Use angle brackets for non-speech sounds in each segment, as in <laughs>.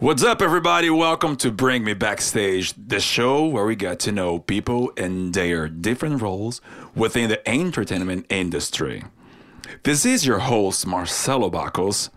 What's up, everybody? Welcome to Bring Me Backstage, the show where we get to know people and their different roles within the entertainment industry. This is your host, Marcelo Bacos,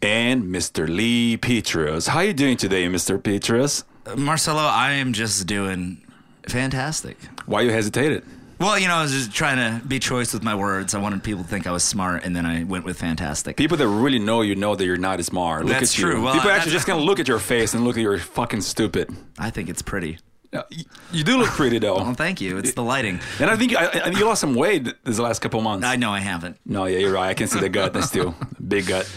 and Mr. Lee Petrus. How are you doing today, Mr. Petrus? Marcelo, I am just doing fantastic. Why you hesitated? Well, you know, I was just trying to be choice with my words. I wanted people to think I was smart, and then I went with fantastic. People that really know you know that you're not as smart. Look That's at you. true. Well, People I- actually just gonna look at your face and look at you're fucking stupid. I think it's pretty. Uh, y- You do look pretty though. Well, thank you. It's the lighting. And I think I, I, you lost some weight this last couple months. I know I haven't. no, yeah, you're right. I can see the gut. That's still <laughs> big gut.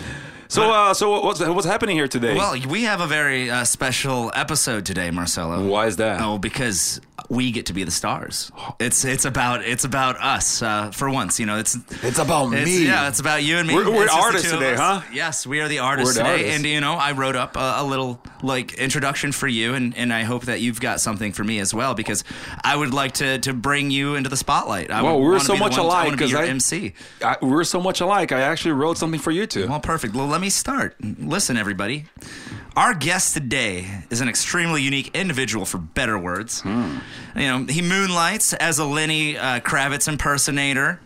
So, uh, so what's what's happening here today? Well, we have a very uh, special episode today, Marcelo. why is that? Oh, because we get to be the stars. It's it's about it's about us uh, for once. You know, it's It's about It's, me. Yeah, it's about you and me. We're- we're the artists today, huh? Yes, we are the artists the today. artists. And you know, I wrote up a, a little like introduction for you, and, and I hope that you've got something for me as well because I would like to to bring you into the spotlight. I Well, we're so be much one- alike wanna be 'cause your I- MC. I, we're so much alike. I actually wrote something for you too. Well, perfect. Well, let me start. Listen, everybody. Our guest today is an extremely unique individual, for better words. Hmm. You know, he moonlights as a Lenny uh, Kravitz impersonator.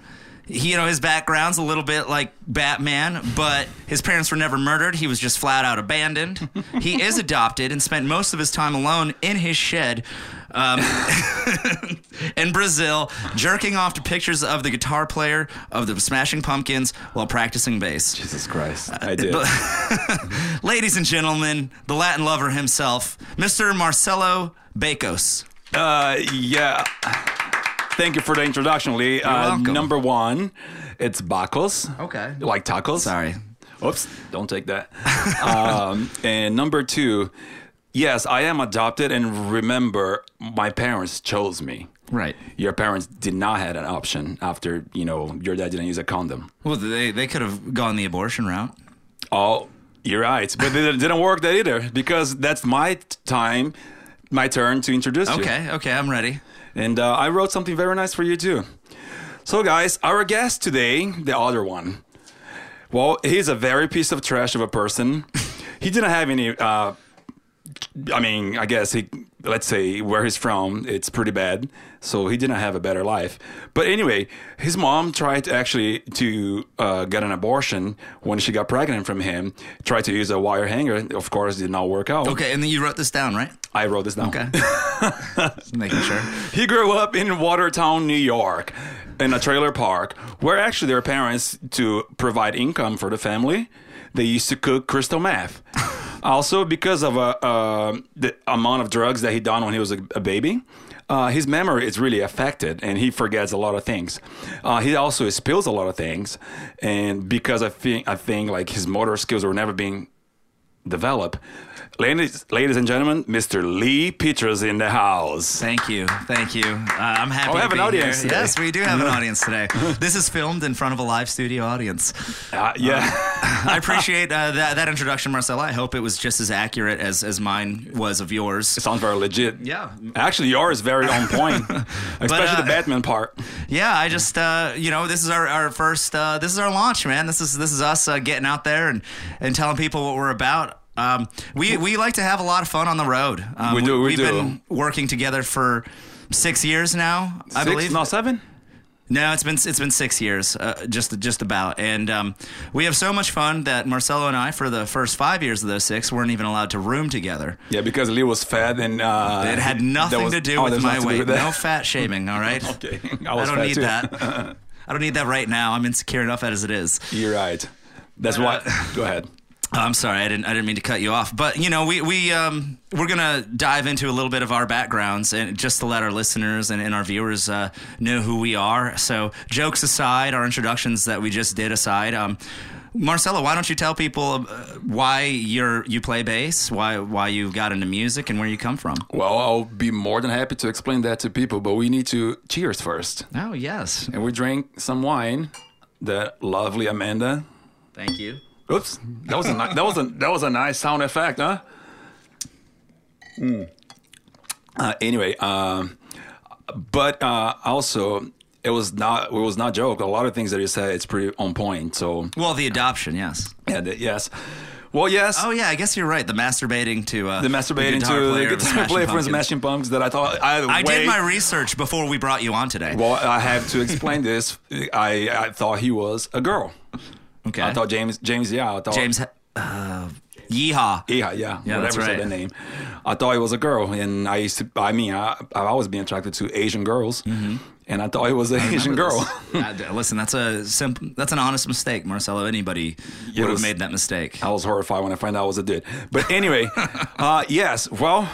He, you know, his background's a little bit like Batman, but his parents were never murdered. He was just flat out abandoned. he <laughs> is adopted and spent most of his time alone in his shed. Um, <laughs> in Brazil, jerking off to pictures of the guitar player of the Smashing Pumpkins while practicing bass. Jesus Christ, I did. <laughs> Ladies and gentlemen, the Latin lover himself, Mr. Marcelo Bacos. Uh, yeah. Thank you for the introduction, Lee. uh, welcome. Number one, it's Bacos. Okay. Like tacos. Sorry. Oops, don't take that. <laughs> um, and number two, yes, I am adopted, and remember, my parents chose me. Right. Your parents did not have an option after you know your dad didn't use a condom. Well, they, they could have gone the abortion route. Oh, you're right, but it didn't work that either because that's my time, my turn to introduce you. Okay, okay, I'm ready. And uh, I wrote something very nice for you too. So, guys, our guest today, the other one, well, he's a very piece of trash of a person. he didn't have any. Uh, I mean, I guess he. Let's say where he's from, it's pretty bad. So he didn't have a better life. But anyway, his mom tried actually to uh, get an abortion when she got pregnant from him. Tried to use a wire hanger. Of course, did not work out. Okay, and then you wrote this down, right? I wrote this down. Okay. <laughs> Just making sure. He grew up in Watertown, New York, in a trailer park, where actually their parents, to provide income for the family, they used to cook crystal meth. Also, because of uh, uh, the amount of drugs that he done when he was a, a baby, uh, his memory is really affected, and he forgets a lot of things. Uh, he also spills a lot of things, and because I think I think like his motor skills were never being developed. Ladies, ladies and gentlemen, Mr. Lee Peters in the house. Thank you, thank you. Uh, I'm happy. Oh, we to have an audience here. today. Yes, we do have an <laughs> audience today. This is filmed in front of a live studio audience. Uh, yeah. <laughs> I appreciate uh, that that introduction, Marcella. I hope it was just as accurate as as mine was of yours. It Sounds very legit. Yeah. Actually, yours is very on point, <laughs> especially uh, the Batman part. Yeah, I just uh, you know this is our, our first uh, this is our launch, man. This is this is us uh, getting out there and, and telling people what we're about. Um, we we like to have a lot of fun on the road. Um, We do, we We've do. been working together for six years now, I Six? believe. No, seven? No, it's been it's been six years, uh, just just about, and um, we have so much fun that Marcelo and I, for the first five years of those six, weren't even allowed to room together. Yeah, because Lee was fat and. Uh, It had nothing to do with my nothing to do weight. No fat shaming, all right? <laughs> Okay, I I, was don't fat need too. that. <laughs> I don't need that right now. I'm insecure enough as it is. You're right. That's why. <laughs> Go ahead. Oh, I'm sorry, I didn't. I didn't mean to cut you off. But you know, we we um, we're gonna dive into a little bit of our backgrounds, and just to let our listeners and, and our viewers uh, know who we are. So, jokes aside, our introductions that we just did aside, um, Marcelo, why don't you tell people uh, why you're you play bass, why why you got into music, and where you come from? Well, I'll be more than happy to explain that to people, but we need to cheers first. Oh yes, And we drink some wine that lovely Amanda. thank you. Oops, that was a ni- that was a that was a nice sound effect, huh? Mm. Uh, anyway, um, but uh, also it was not it was not joke. A lot of things that you said it's pretty on point. So Well, the adoption, yes. yeah, th- yes. Well, yes. Oh yeah, I guess you're right. The masturbating to uh, the masturbating guitar to player the guitar player from Smashing Pumpkins that I thought I, I did my research before we brought you on today. Well, I have to explain this. I I thought he was a girl. Okay. I thought James James yeah. I thought James. Uh, Iha. Yeah, yeah, Yeah, whatever that's said right. the name. I thought it was a girl, and I used to. I mean, I I always been attracted to Asian girls, Mm-hmm. and I thought it was an Asian girl. <laughs> Uh, listen, that's a simple. That's an honest mistake, Marcelo. Anybody would have made that mistake. I was horrified when I found out it was a dude. But anyway, <laughs> uh, yes. Well,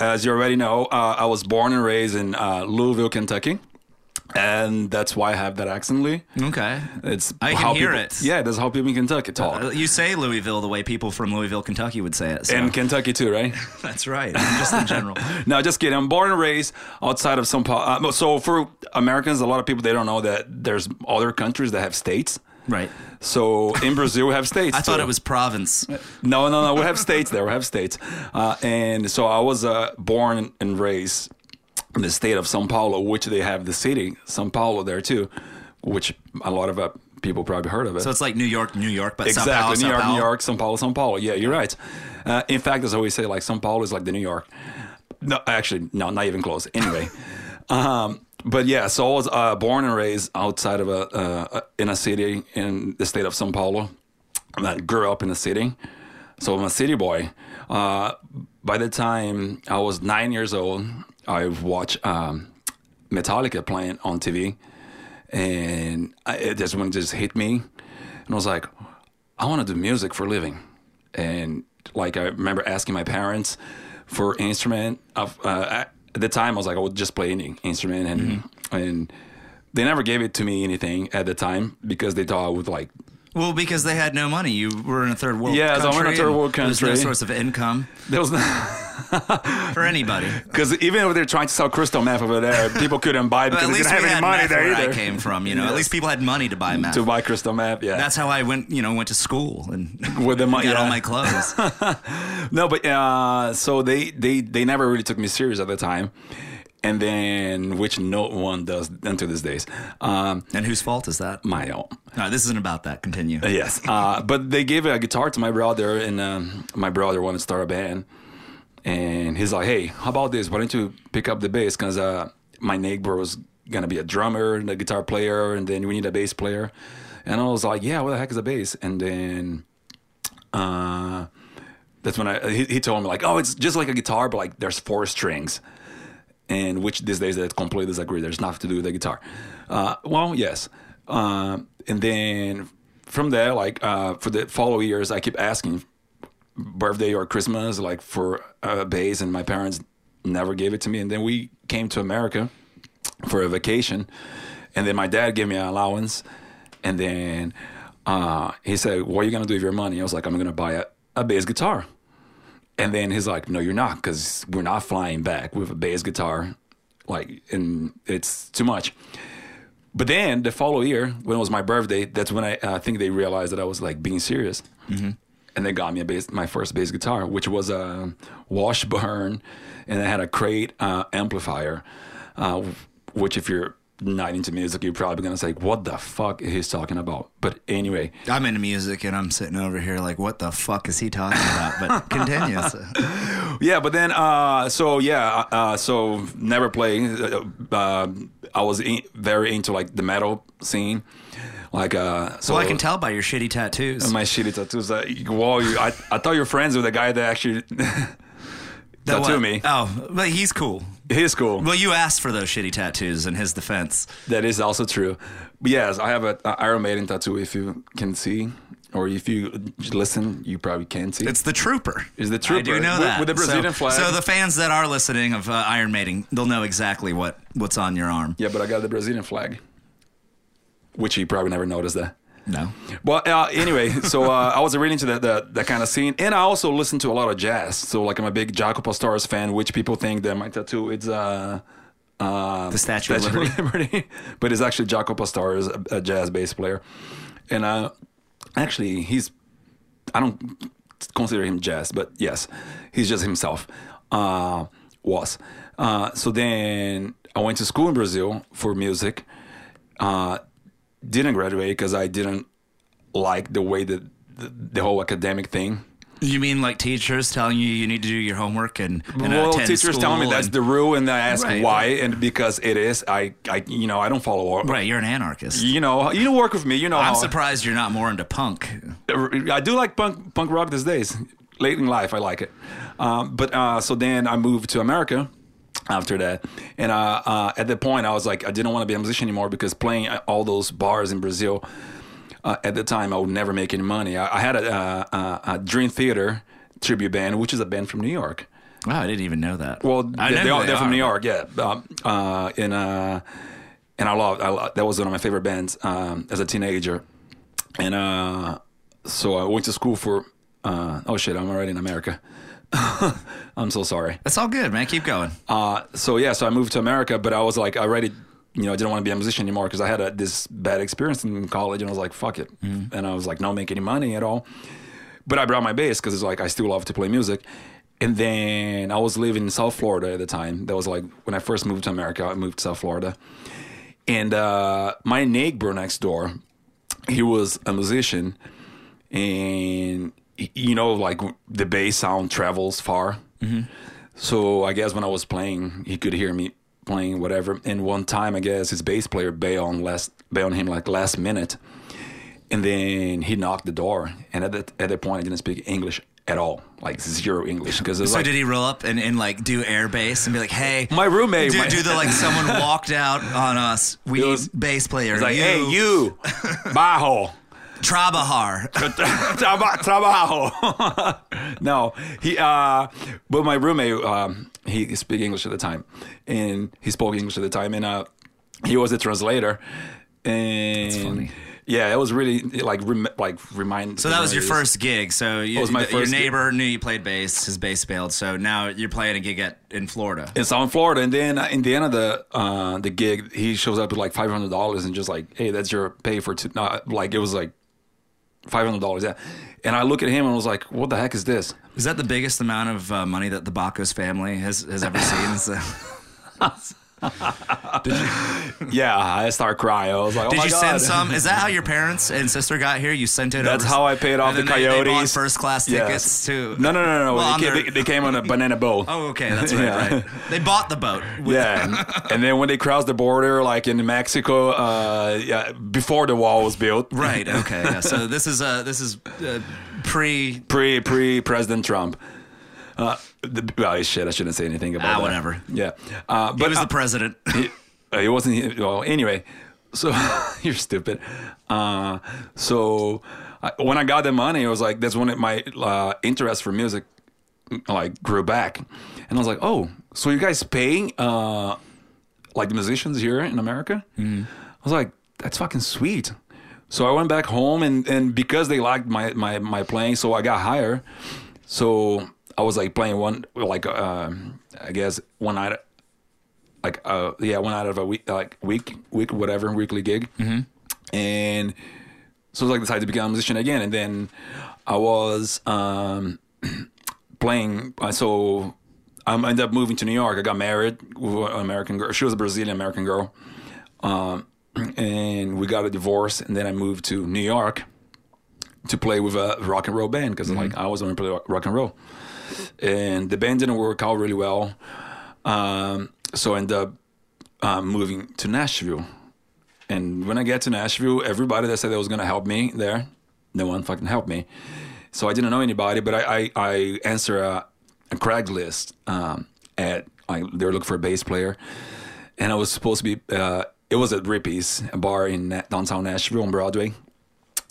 as you already know, uh, I was born and raised in uh, Louisville, Kentucky, and that's why I have that accent. Lee. Okay. It's I can hear people- it. Yeah, that's how people in Kentucky talk. Uh, You say Louisville the way people from Louisville, Kentucky would say it. So. in Kentucky too, right? <laughs> that's right. Just in general. <laughs> No, just kidding. I'm born and raised outside of São Paulo. Uh, so for Americans, a lot of people they don't know that there's other countries that have states. right. So in Brazil, we have <laughs> states. I thought it was province. No, no, no. We have states there. We have states. Uh, and so I was uh, born and raised the state of São Paulo, which they have the city São Paulo there too, which a lot of uh, people probably heard of it. So it's like New York, New York, but exactly. Sao Paulo, New Sao York, Paulo. New York, São Paulo, São Paulo. Yeah, you're right. Uh, in fact, as I always say, like São Paulo is like the New York. No, actually, no, not even close. Anyway, <laughs> um, but yeah, so I was uh, born and raised outside of a uh, in a city in the state of São Paulo. And I grew up in the city, so I'm a city boy. Uh, by the time I was nine years old, I watched um, Metallica playing on TV, and I, it just when just hit me, and I was like, I want to do music for a living, and like I remember asking my parents for instrument. Of uh, at the time, I was like, I would just play any instrument, and and they never gave it to me anything at the time because they thought I would like Well, because they had no money. You were in a third world Yeah, so country. I'm in a third and world There's no source of income there was <laughs> for anybody. because even if they're trying to sell crystal meth over there, people couldn't buy it <laughs> because they didn't have any money there either. I came from. You know, at least people had money to buy meth. to buy crystal meth, yeah. That's how I went. You know, went to school and <laughs> With the mo- got all my clothes. No, but uh, so they, they they never really took me serious at the time, and then which no one does until these days. Um, and whose fault is that? my own. No, this isn't about that. Continue. Yes, uh, but they gave a guitar to my brother, and um, my brother wanted to start a band, and he's like, "Hey, how about this? Why don't you pick up the bass? Because uh, my neighbor was gonna be a drummer and a guitar player, and then we need a bass player." And I was like, "Yeah, what the heck is a bass?" And then, uh, that's when I he, he told me like, "Oh, it's just like a guitar, but like there's four strings." And which these days I completely disagree. There's nothing to do with the guitar. Uh, well, yes, uh, and then from there, like uh, for the following years, I keep asking birthday or Christmas, like for a bass, and my parents never gave it to me. And then we came to America for a vacation, and then my dad gave me an allowance, and then uh, he said, "What are you gonna do with your money?" I was like, "I'm gonna buy a, a bass guitar." And then he's like, "No, you're not, because we're not flying back with a bass guitar, like, and it's too much." But then the following year, when it was my birthday, that's when I uh, think they realized that I was like being serious, mm-hmm. and they got me a bass, my first bass guitar, which was a Washburn, and it had a crate uh, amplifier, uh, which if you're not into music, you're probably gonna say, "What the fuck is he talking about?" But anyway, I'm into music and I'm sitting over here like, what the fuck is he talking about? But <laughs> continue. So- <laughs> Yeah, but then, uh, so yeah, uh, so never play. Uh, uh, I was in, very into like the metal scene, like uh. So Well, I can tell by your shitty tattoos. my shitty tattoos. Uh, whoa, you, I I thought you're friends with the guy that actually <laughs> That tattoo what- me. Oh, but he's cool. He's cool. Well, you asked for those shitty tattoos in his defense. That is also true. But yes, I have a, a Iron Maiden tattoo. If you can see, or if you listen, you probably can see. It's the trooper. Is the trooper? I do know With- that. with the Brazilian so, flag. So the fans that are listening of uh, Iron Maiden, they'll know exactly what what's on your arm. yeah, but I got the Brazilian flag, which you probably never noticed that. No. Well, uh, anyway, so uh, I was really into that, that that kind of scene, and I also listen to a lot of jazz. So, like, I'm a big Jaco Pastorius fan, which people think that my tattoo is uh, uh, The Statue of Liberty. Liberty, <laughs> but it's actually Jaco Pastorius, a, a jazz bass player, and uh, actually, he's I don't consider him jazz, but yes, he's just himself. Uh, was uh, so then I went to school in Brazil for music. Uh, didn't graduate because I didn't like the way that the, the whole academic thing. You mean like teachers telling you you need to do your homework and, and well, teachers telling me school that's and- the rule, and I ask Right, why, right. and because it is, I, I, you know, I don't follow. all- right? You're an anarchist. You know, you work with me. You know, I'm surprised you're not more into punk. I do like punk punk rock these days. Late in life, I like it. Um, but uh, so then I moved to America after that, and uh, uh, at that point, I was like, I didn't want to be a musician anymore because playing all those bars in Brazil. Uh, at the time, I would never make any money. I, I had a, uh, uh, a Dream Theater tribute band, which is a band from New York. Wow, I didn't even know that. Well, they, they who are, they're from New York, yeah. Um, uh, and uh, and I loved, I loved that was one of my favorite bands um, as a teenager. And uh, so I went to school for. Uh, oh shit! I'm already in America. <laughs> I'm so sorry. That's all good, man. Keep going. Uh, so yeah, so I moved to America, but I was like, I already, you know, I didn't want to be a musician anymore because I had a, this bad experience in college, and I was like, fuck it, and I was like, not make any money at all. But I brought my bass because it's like I still love to play music. And then I was living in South Florida at the time. That was like when I first moved to America. I moved to South Florida, and uh, my neighbor next door, he was a musician, and you know, like the bass sound travels far. Mm-hmm. So I guess when I was playing, he could hear me playing whatever. And one time, I guess his bass player bailed on last bailed on him like last minute, and then he knocked the door. And at that at that point, I didn't speak English at all, like zero English, because So like did he roll up and, and like do air bass and be like, hey, my roommate. do, my, do the like someone <laughs> walked out on us? We need was- bass player. Like, hey, you, <laughs> bajo. Trabahar. <laughs> Traba- trabajo. <laughs> no, he. Uh, but my roommate, um, he speak English at the time, and he spoke English at the time, and uh, he was a translator. And funny. yeah, it was really like rem- like remind. So that was your first gig. So you, was my your first gig. neighbor knew you played bass. His bass failed. So now you're playing a gig at in Florida. It's in Florida, and then uh, in the end of the uh, the gig, he shows up with like five hundred dollars and just like, hey, that's your pay for two. Not, like it was like five hundred dollars. Yeah, and I look at him and I was like, what the heck is this? Is that the biggest amount of uh, money that the Bacos family has has ever seen? <laughs> <laughs> So- Yeah, I start crying. I was like, oh Did you God. send some? Is that how your parents and sister got here? You sent it. Over? That's over, how I paid off the they- they Coyotes. first class Yes. tickets to. No, no, no, no. Well, they, came, their- they, they came on a banana boat. <laughs> Oh, okay, that's right, Yeah. right. They bought the boat. with- Yeah, and, <laughs> and then when they crossed the border, like in Mexico, uh, yeah, before the wall was built, Right. Okay. Yeah. So this is uh this is uh, pre. <laughs> pre pre President Trump. Uh, the, well, shit, I shouldn't say anything about Ah, that. whatever. Yeah, uh, He but was uh, the president. <laughs> he, uh, he wasn't. he- Well, anyway, so <laughs> you're stupid. Uh, so I, when I got the money, it was like that's when it, my uh, interest for music like grew back, and I was like, oh, so you guys paying uh, like the musicians here in America? I was like, that's fucking sweet. So I went back home, and, and because they liked my, my, my playing, so I got higher. So I was like playing one like um I guess one night like uh yeah one out of a week like week week whatever weekly gig. And so it was like decided to become a musician again. And then I was um <clears throat> playing uh, so I ended up moving to New York. I got married with an American girl. She was a Brazilian American girl. Um <clears throat> and we got a divorce. And then I moved to New York to play with a rock and roll band because like I was going to play rock and roll and the band didn't work out really well. Um, so I ended up um, moving to Nashville. And when I get to Nashville, everybody that said they was gonna help me there, no one fucking helped me. So I didn't know anybody, but I I, I answer a, a Craigslist um, at they were looking for a bass player, and I was supposed to be. Uh, it was at Rippy's, a bar in downtown Nashville on Broadway,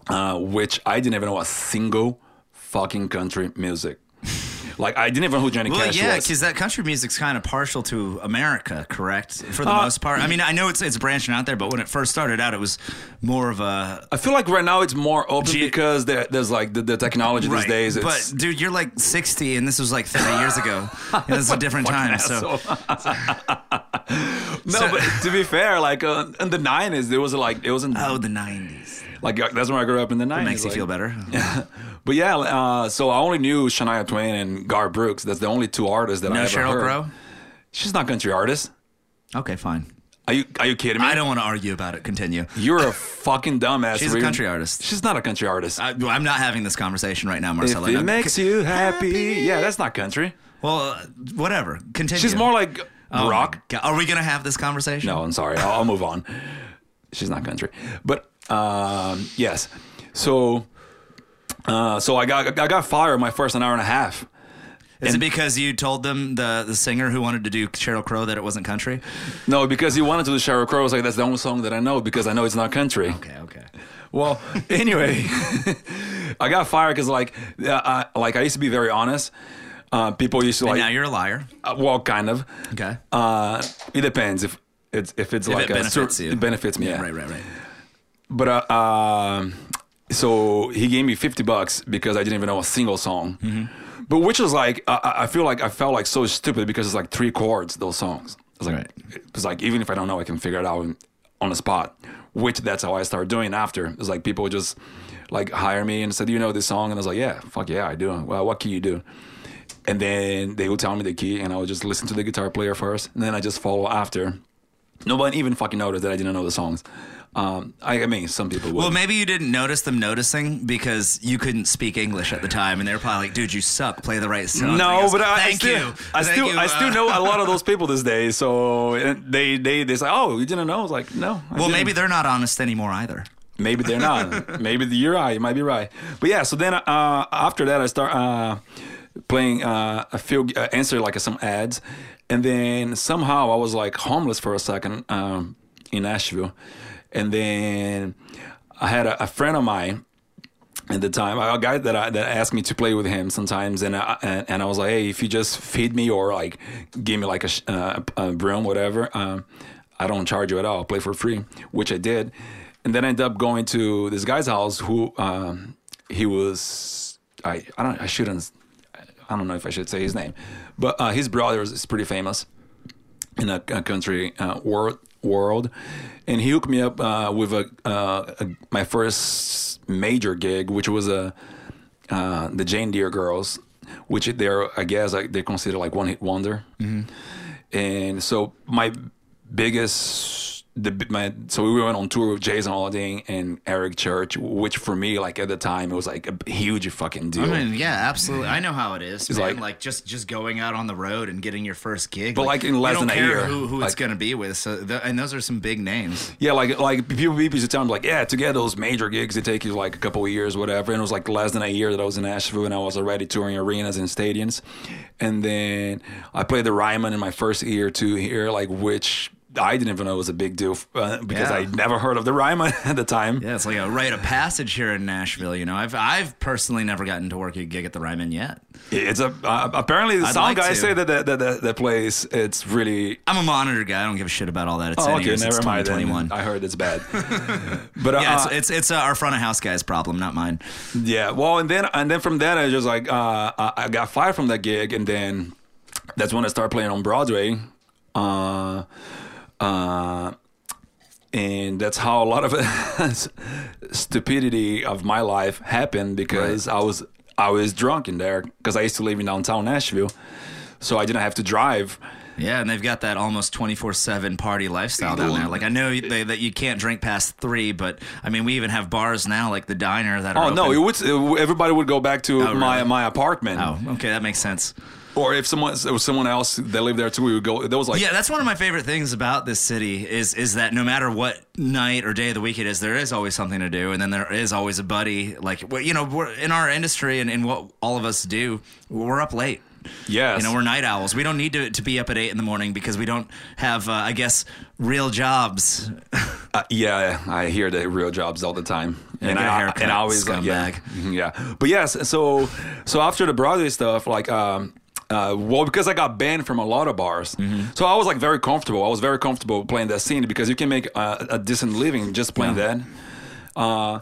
uh, which I didn't even know a single fucking country music. Like I didn't even know who Johnny Well, Cash yeah, was. because that country music's kind of partial to America, correct? For the Uh, most part. I mean, I know it's it's branching out there, but when it first started out, it was more of a I feel like right now it's more open because there, there's like the, the technology these days. It's, but dude, you're like 60, and this was like 30 years ago. <laughs> And it's a different time. So <laughs> no, So- but to be fair, like uh, in the '90s, there was like it wasn't oh, the 90s. like that's when I grew up in the '90s. It Makes you like- feel better. <laughs> But yeah, uh, so I only knew Shania Twain and Garth Brooks. That's the only two artists that I No ever Sheryl heard. Crow. She's not country artist. Okay, fine. Are you are you kidding me? I don't want to argue about it. Continue. You're a fucking dumbass. She's a country artist. She's not a country artist. I, I'm not having this conversation right now, if Marcelo. it makes you happy, yeah, that's not country. well, uh, whatever. Continue. She's more like Oh rock. Are we gonna have this conversation? No, I'm sorry. I'll, I'll move on. She's not country, but um, yes. So, uh, so I got I got fired my first an hour and a half. Is it because you told them the the singer who wanted to do Sheryl Crow that it wasn't country? No, because he wanted to do Sheryl Crow. I was like, that's the only song that I know because I know it's not country. Okay, okay. Well, <laughs> anyway, <laughs> I got fired because like, uh, I, like I used to be very honest. Uh, people used to And like, now you're a liar. uh, well, kind of. Okay. Uh, it depends if it's if it's If like it a benefits cer- you. It benefits me. Yeah. Right, right, right. But uh, um, so he gave me fifty bucks because I didn't even know a single song. Mm-hmm. But which was like, I, I feel like I felt like so stupid because it's like three chords those songs. It's like Right. it's like even if I don't know, I can figure it out on the spot. Which that's how I started doing after. It's like people would just like hire me and said, "Do you know this song?" And I was like, "Yeah, fuck yeah, I do." Well, what key you do? And then they would tell me the key, and I would just listen to the guitar player first, and then I just follow after. Nobody even fucking noticed that I didn't know the songs. Um, I, I mean, some people would. Well, maybe you didn't notice them noticing because you couldn't speak English at the time, and they were probably like, "Dude, you suck. Play the right song." no, goes, but I, I thank still, you. I Thank still, you, I uh, still know a lot of those <laughs> people this day. So they, they, they say, "Oh, you didn't know?" I was like, "No." I Well, didn't." maybe they're not honest anymore either. Maybe they're not. <laughs> Maybe you're right. You might be right. But yeah, so then uh, after that, I start uh, playing uh, a few uh, answer like some ads, and then somehow I was like homeless for a second um, in Nashville, and then I had a, a friend of mine at the time, a guy that I, that asked me to play with him sometimes, and I, and, and I was like, hey, if you just feed me or like give me like a, uh, a broom, whatever, um, I don't charge you at all. I'll play for free, which I did, and then I ended up going to this guy's house who um, he was I I don't I shouldn't I don't know if I should say his name, but uh, his brother is, pretty famous in a, a country uh, world world, and he hooked me up uh, with a, uh, a my first major gig, which was a uh, the JaneDear Girls, which they're I guess like they consider like one hit wonder, and so my biggest the my so we went on tour with Jason Aldean and Eric Church, which for me like at the time it was like a huge fucking deal. I mean, yeah, absolutely. I know how it is. It's man. like- Like, just just going out on the road and getting your first gig. But, like, in less than a year. who, who it's gonna be with. So, th- and those are some big names. Yeah, like like people people used to tell me like, yeah, to get those major gigs, it takes you like a couple of years, whatever. And it was like less than a year that I was in Nashville, and I was already touring arenas and stadiums. And then I played the Ryman in my first year or two here, like which I didn't even know it was a big deal uh, because Yeah. I never heard of the Ryman <laughs> at the time. Yeah, it's like a rite of passage here in Nashville. You know, I've I've personally never gotten to work a gig at the Ryman yet. It's a uh, apparently the I'd sound like guys to. say that that, that place it's really. I'm a monitor guy. I don't give a shit about all that. It's Oh, okay, years. never it's mind. Then. 2021. I heard it's bad, <laughs> but uh, yeah, it's it's, it's uh, our front of house guy's problem, not mine. Yeah, well, and then and then from that, I just like uh, I, I got fired from that gig, and then that's when I started playing on Broadway, uh, uh, and that's how a lot of <laughs> stupidity of my life happened because I was I was drunk in there because I used to live in downtown Nashville, so I didn't have to drive. Yeah, and they've got that almost 24 7 party lifestyle down there. Like, I know they, that you can't drink past three, but I mean, we even have bars now, like the diner that are. Oh no! It would everybody would go back to Oh, my really? my apartment, Oh, okay, that makes sense. Or if someone it was someone else that lived there too, we would go. There was like Yeah, that's one of my favorite things about this city is is that no matter what night or day of the week it is, there is always something to do, and then there is always a buddy. Like you know, we're, in our industry and in what all of us do, we're up late. yes, You know, we're night owls. We don't need to, to be up at eight in the morning because we don't have, uh, I guess, real jobs. <laughs> Uh, yeah, I hear the real jobs all the time, Yeah, and I, haircut, and I always like, yeah, yeah. But yes, so so after the Broadway stuff, like, um, uh, well, because I got banned from a lot of bars, Mm-hmm. so I was like very comfortable. I was very comfortable playing that scene because you can make a, a decent living just playing Yeah. that. Uh,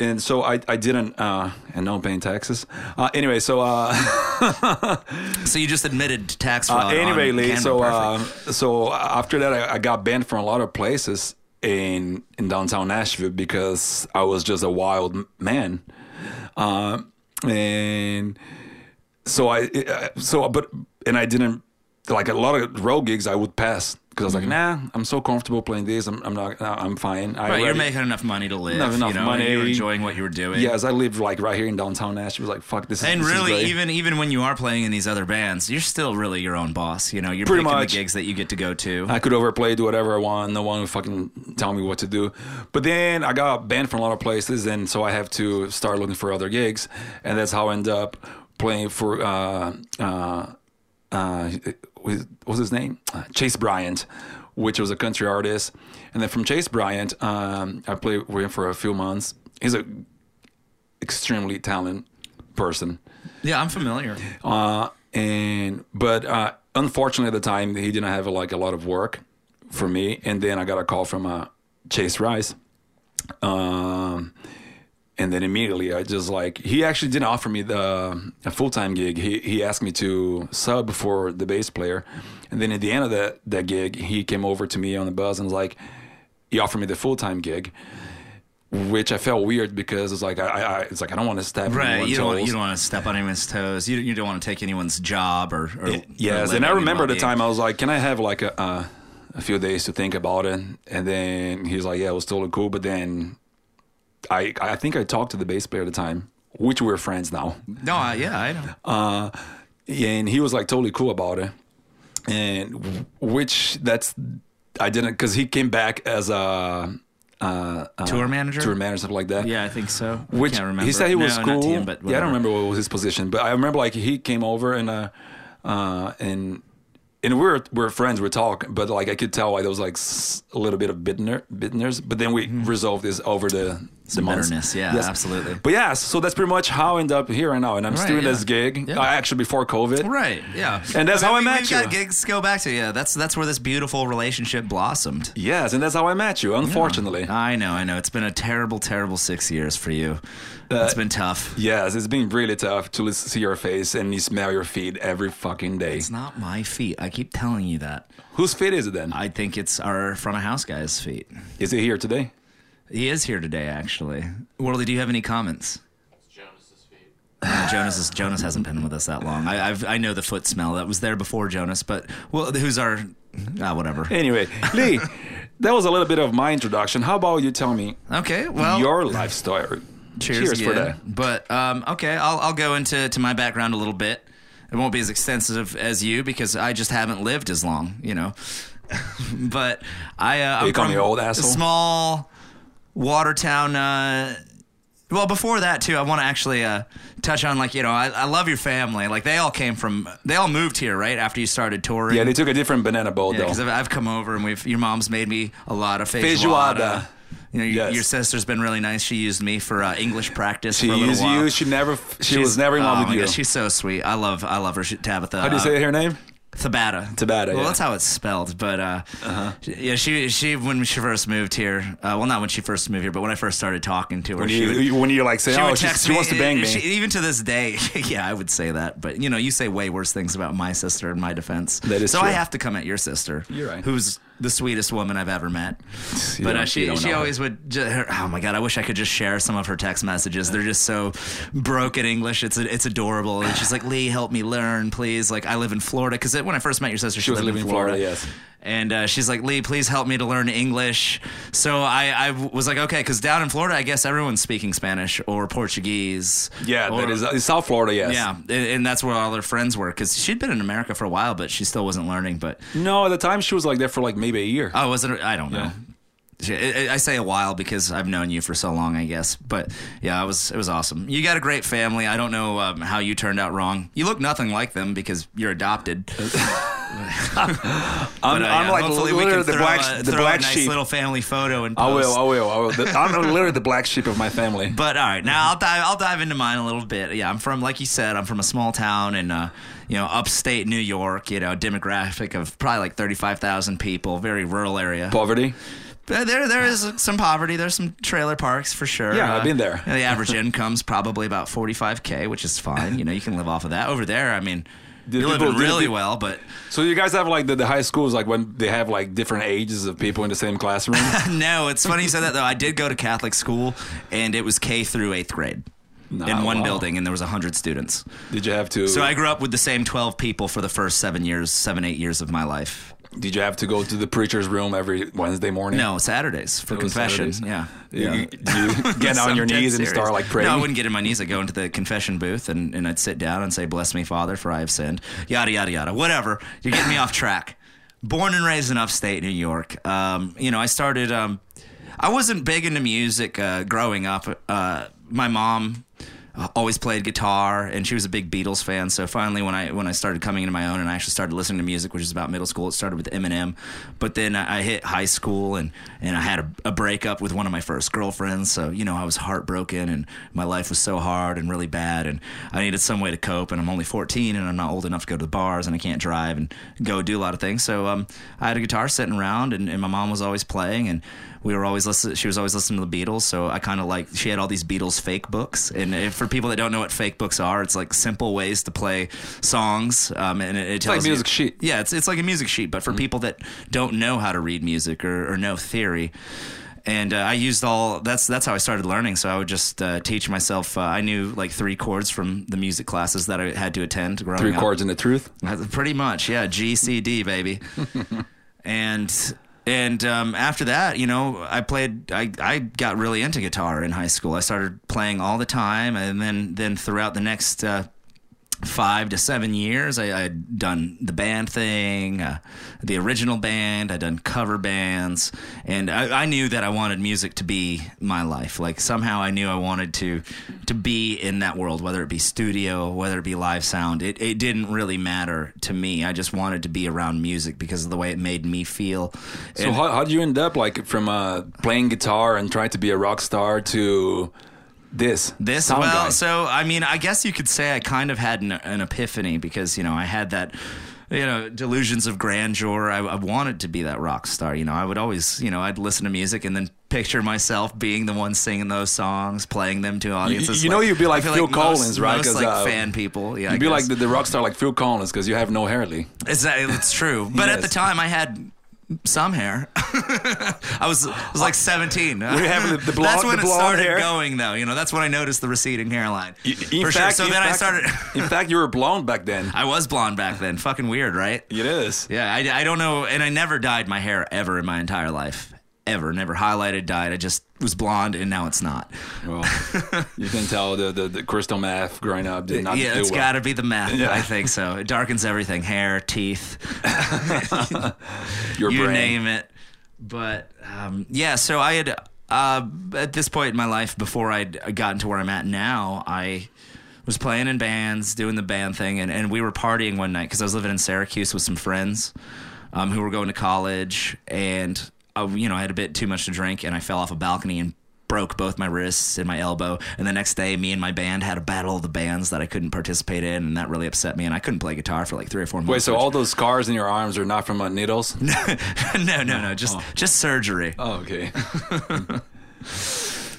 and so I, I didn't, uh, and no paying taxes. Uh, anyway, so uh, <laughs> So you just admitted tax Uh, fraud. anyway, Lee, so uh, so after that, I, I got banned from a lot of places in in downtown Nashville because I was just a wild man, uh, and so I uh, so but and I didn't like a lot of road gigs I would pass because I was like, nah, I'm so comfortable playing this. I'm, I'm not. I'm fine. I Right, you're making enough money to live. Enough- enough you know, money. you were enjoying what you were doing. Yes, I live like right here in downtown Nashville. Was like, fuck this. Is, And this is really, great. even even when you are playing in these other bands, you're still really your own boss. You know, you're Pretty picking much. the gigs that you get to go to. I could overplay, do whatever I want. No one would fucking tell me what to do. But then I got banned from a lot of places, and so I have to start looking for other gigs, and that's how I end up playing for uh, uh, uh, what was his name? Uh, Chase Bryant, which was a country artist, and then from Chase Bryant, um, I played with him for a few months. He's a extremely talented person. yeah, I'm familiar. Uh, and but uh, unfortunately at the time he didn't have like a lot of work for me and then i got a call from uh, chase rice um, and then immediately i just like he actually didn't offer me the a full-time gig he, he asked me to sub for the bass player and then at the end of that, that gig he came over to me on the bus and was like he offered me the full-time gig which I felt weird because it's like I, I it's like I don't want to step Right, you don't want, you don't want to step on anyone's toes. You, you don't want to take anyone's job or, or Yes, or and I remember the time I was like, "Can I have like a uh, a few days to think about it?" And then he's like, "Yeah, it was totally cool." But then I I think I talked to the bass player at the time, which we're friends now, No, I, yeah, I know. uh, and he was like totally cool about it, and which that's I didn't because he came back as a. Uh, uh, Tour manager? tour manager, something like that. Yeah, I think so. I Which can't remember. he said he was no, cool. Not team, but yeah, I don't remember what was his position, but I remember like he came over and uh, uh, and and we were we are friends. We are talking, but like I could tell like there was like s- a little bit of bitter bitterness. But then we resolved this over the the Mm-hmm. Months. bitterness, yeah, absolutely. But yeah, so that's pretty much how I end up here right now, and I'm Right, still doing yeah. this gig. Yeah. Uh, actually, before COVID. Right. Yeah. And that's how I we, met we've you. got gigs to go back to. Yeah. That's that's where this beautiful relationship blossomed. Yes, and that's how I met you. Unfortunately, I know. I know. It's been a terrible, terrible six years for you. It's been tough. yes, it's been really tough to see your face and you smell your feet every fucking day. It's not my feet. I keep telling you that. Whose feet is it then? I think it's our front of house guy's feet. Is he here today? He is here today, actually. Worldy, do you have any comments? Jonas's feet. <sighs> Uh, Jonas is Jonas hasn't been with us that long. I I've, I know the foot smell that was there before Jonas, but well, who's our ah whatever. Anyway, Lee, <laughs> that was a little bit of my introduction. How about you tell me Okay, well, your life story? Cheers, for again. that. But um, okay, I'll I'll go into to my background a little bit. It won't be as extensive as you because I just haven't lived as long, you know. <laughs> but I uh, I'm from me old a asshole? small Watertown. Uh, well, before that too, I want to actually uh, touch on like you know I, I love your family. Like they all came from they all moved here right after you started touring. Yeah, they took a different banana boat Yeah, because though. I've, I've come over and we've your mom's made me a lot of feijoada. Feijoada. You know, your, Yes. your sister's been really nice. She used me for uh, English practice She for a little used while. you. She never. She She's- was never in love oh with you. God, she's so sweet. I love I love her. She, Tabitha. How do you uh, say her name? Tabata. Tabata, Well, yeah. that's how it's spelled. But uh, yeah, she she when she first moved here. Uh, well, not when she first moved here, but when I first started talking to her, When she you, would, when you like say, she "Oh, she, text she me. wants to bang me," she- even to this day, <laughs> yeah, I would say that. But you know, you say way worse things about my sister in my defense. That is so true. I have to come at your sister. You're right. Who's the sweetest woman I've ever met. You but uh, she she know her. always would. Ju- her, oh my god, I wish I could just share some of her text messages. They're just so broken English. It's it's adorable. And she's like, Lee, help me learn, please. Like I live in Florida because when I first met your sister, she, was lived living in in Florida. Florida, yes. And uh, she's like, Lee, please help me to learn English. So I, I was like, okay, because down in Florida, I guess everyone's speaking Spanish or Portuguese. yeah, or, that is it's South Florida. Yes. Yeah, and, and that's where all her friends were because she'd been in America for a while, but she still wasn't learning. But No, at the time she was like there for like maybe a year. oh, was it? I don't know. Yeah. I I say a while because I've known you for so long, I guess. But yeah, it was it was awesome. You got a great family. I don't know um, how you turned out wrong. You look nothing like them because you're adopted. <laughs> <laughs> I'm, But, uh, I'm like literally the throw black a, the black a nice sheep. little family photo and I will. I will. I will. The- <laughs> I'm literally the black sheep of my family. But all right, now I'll dive. I'll dive into mine a little bit. Yeah, I'm from, like you said, I'm from a small town in, uh, you know, upstate New York. You know, demographic of probably like 35,000 people, very rural area. Poverty. There, there is some poverty. There's some trailer parks for sure. Uh, Yeah, I've been there. The average income's probably about 45k, which is fine. You know, you can live off of that. Over there, I mean, Did you're people- living really well, but So you guys have like the, the high schools like when they have like different ages of people in the same classroom. <laughs> no, it's funny you said that though. I did go to Catholic school, and it was K through eighth grade. Nah, in one wow. building, and there was hundred students. Did you have to? So I grew up with the same twelve people for the first seven years, seven eight years of my life. Did you have to go to the preacher's room every Wednesday morning? No, Saturdays for confession. Saturdays. Yeah. You, you <laughs> get on your knees and start like praying. No, I wouldn't get on my knees. I'd go into the confession booth and, and I'd sit down and say, Bless me, Father, for I have sinned. Yada, yada, yada. Whatever. You're getting me off track. Born and raised in upstate New York. Um, you know, I started, um, I wasn't big into music uh, growing up. Uh, my mom always played guitar and she was a big Beatles fan. So finally when I when I started coming into my own and I actually started listening to music which is about middle school it started with Eminem. But then I I hit high school and and I had a, a breakup with one of my first girlfriends. So you know I was heartbroken and my life was so hard and really bad and I needed some way to cope. And I'm only 14 and I'm not old enough to go to the bars and I can't drive and go do a lot of things. So um, I had a guitar sitting around and, and my mom was always playing and we were always listening. She was always listening to the Beatles, so I kind of like. She had all these Beatles fake books, and if, for people that don't know what fake books are, it's like simple ways to play songs, um, and it, it tells like you- music sheet. Yeah, it's it's like a music sheet, but for people that don't know how to read music or, or know theory. And uh, I used all that's that's how I started learning. So I would just uh, teach myself. Uh, I knew like three chords from the music classes that I had to attend growing Three up. chords in the truth. Uh, Pretty much, yeah. G C D baby. <laughs> and and um, after that, you know, I played. I I got really into guitar in high school. I started playing all the time, and then then throughout the next. Uh, Five to seven years, I, I'd done the band thing, uh, the original band. I'd done cover bands, and I, I knew that I wanted music to be my life. Like somehow, I knew I wanted to to be in that world, whether it be studio, whether it be live sound. It it didn't really matter to me. I just wanted to be around music because of the way it made me feel. So And- how how did you end up like from uh, playing guitar and trying to be a rock star to this? This well, guy? so I mean, I guess you could say I kind of had an, an epiphany because you know I had that, you know, delusions of grandeur. I, I wanted to be that rock star. You know, I would always, you know, I'd listen to music and then picture myself being the one singing those songs, playing them to audiences. you know you'd be like Phil most- Collins, right? Most like uh, fan people. Yeah, You'd I be like the, the rock star like Phil Collins because you have no hair, Lee. It's, it's true. But at the time, I had some hair. <laughs> I was I was like 17. We have the- the <laughs> blonde- that's when the it started hair. going, though. You know, that's when I noticed the receding hairline. In For fact, sure. So then I started. in fact, you were blonde back then. <laughs> I was blonde back then. Fucking weird, right? It is. Yeah, I, I don't know. And I never dyed my hair ever in my entire life. Ever. Never highlighted, dyed. I just was blonde and now it's not. Well, you can tell the, the, the crystal meth growing up did not yeah, it's well. got to be the meth. Yeah. I think so. It darkens everything hair, teeth. <laughs> Your you brain. name it. But um, yeah, so I had uh, at this point in my life, before I'd gotten to where I'm at now, I was playing in bands, doing the band thing, and, and we were partying one night because I was living in Syracuse with some friends um, who were going to college, and uh, you know I had a bit too much to drink, and I fell off a balcony and broke both my wrists and my elbow. And the next day, me and my band had a battle of the bands that I couldn't participate in, and that really upset me. And I couldn't play guitar for like three or four months. Wait, so which- all those scars in your arms are not from uh, needles? <laughs> no, no, no, just just surgery. Oh, okay. <laughs>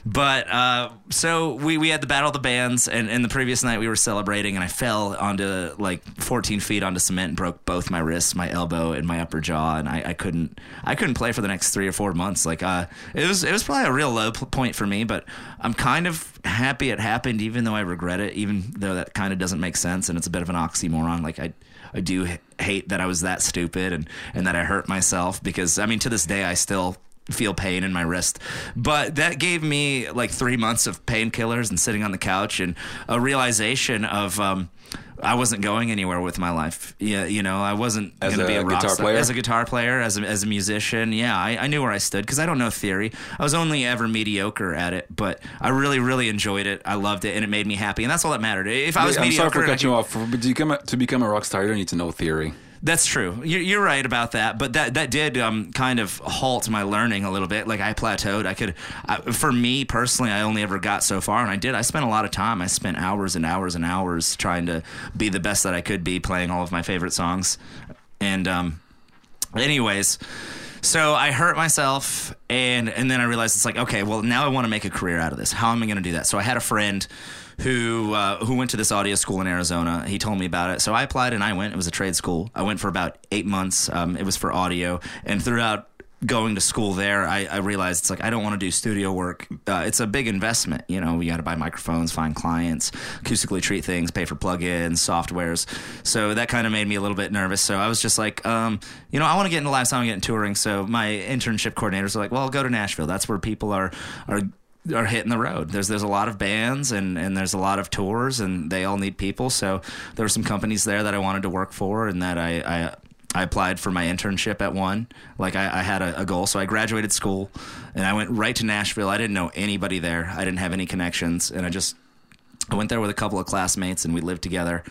But uh, so we, we had the battle of the bands, and, and the previous night we were celebrating, and I fell onto like 14 feet onto cement and broke both my wrists, my elbow, and my upper jaw, and I, I couldn't I couldn't play for the next three or four months. Like uh, it was it was probably a real low point for me, but I'm kind of happy it happened, even though I regret it, even though that kind of doesn't make sense, and it's a bit of an oxymoron. Like I. I do hate that I was that stupid and, and that I hurt myself because I mean to this day I still feel pain in my wrist. But that gave me like three months of painkillers and sitting on the couch and a realization of um, I wasn't going anywhere with my life. Yeah, you know, I wasn't As going to be a rock guitar star. player? As a guitar player, as a, as a musician, yeah, I, I knew where I stood because I don't know theory. I was only ever mediocre at it, but I really, really enjoyed it. I loved it, and it made me happy, and that's all that mattered. If I was I'm sorry mediocre, for cutting you off, to become, a, to become a rock star, you don't need to know theory. That's true. You're, right about that, but that that did um, kind of halt my learning a little bit. Like I plateaued. I could, I, for me personally, I only ever got so far, and I did. I spent a lot of time. I spent hours and hours and hours trying to be the best that I could be, playing all of my favorite songs. And um, anyways, so I hurt myself, and and then I realized it's like, okay, well now I want to make a career out of this. How am I going to do that? So I had a friend who uh, who went to this audio school in Arizona. He told me about it, so I applied and I went. It was a trade school. I went for about eight months. Um, it was for audio, and throughout going to school there, I, I realized it's like I don't want to do studio work. Uh, it's a big investment. You know, you got to buy microphones, find clients, acoustically treat things, pay for plugins, softwares. So that kind of made me a little bit nervous. So I was just like, um, you know, I want to get into want to get into touring. So my internship coordinators are like, well, go to Nashville. That's where people are are are hitting the road. There's there's a lot of bands and and there's a lot of tours and they all need people. So there were some companies there that I wanted to work for and that I. I I applied for my internship at one. Like I, I had a, a, goal, so I graduated school, and I went right to Nashville. I didn't know anybody there. I didn't have any connections, and I just I went there with a couple of classmates, and we lived together.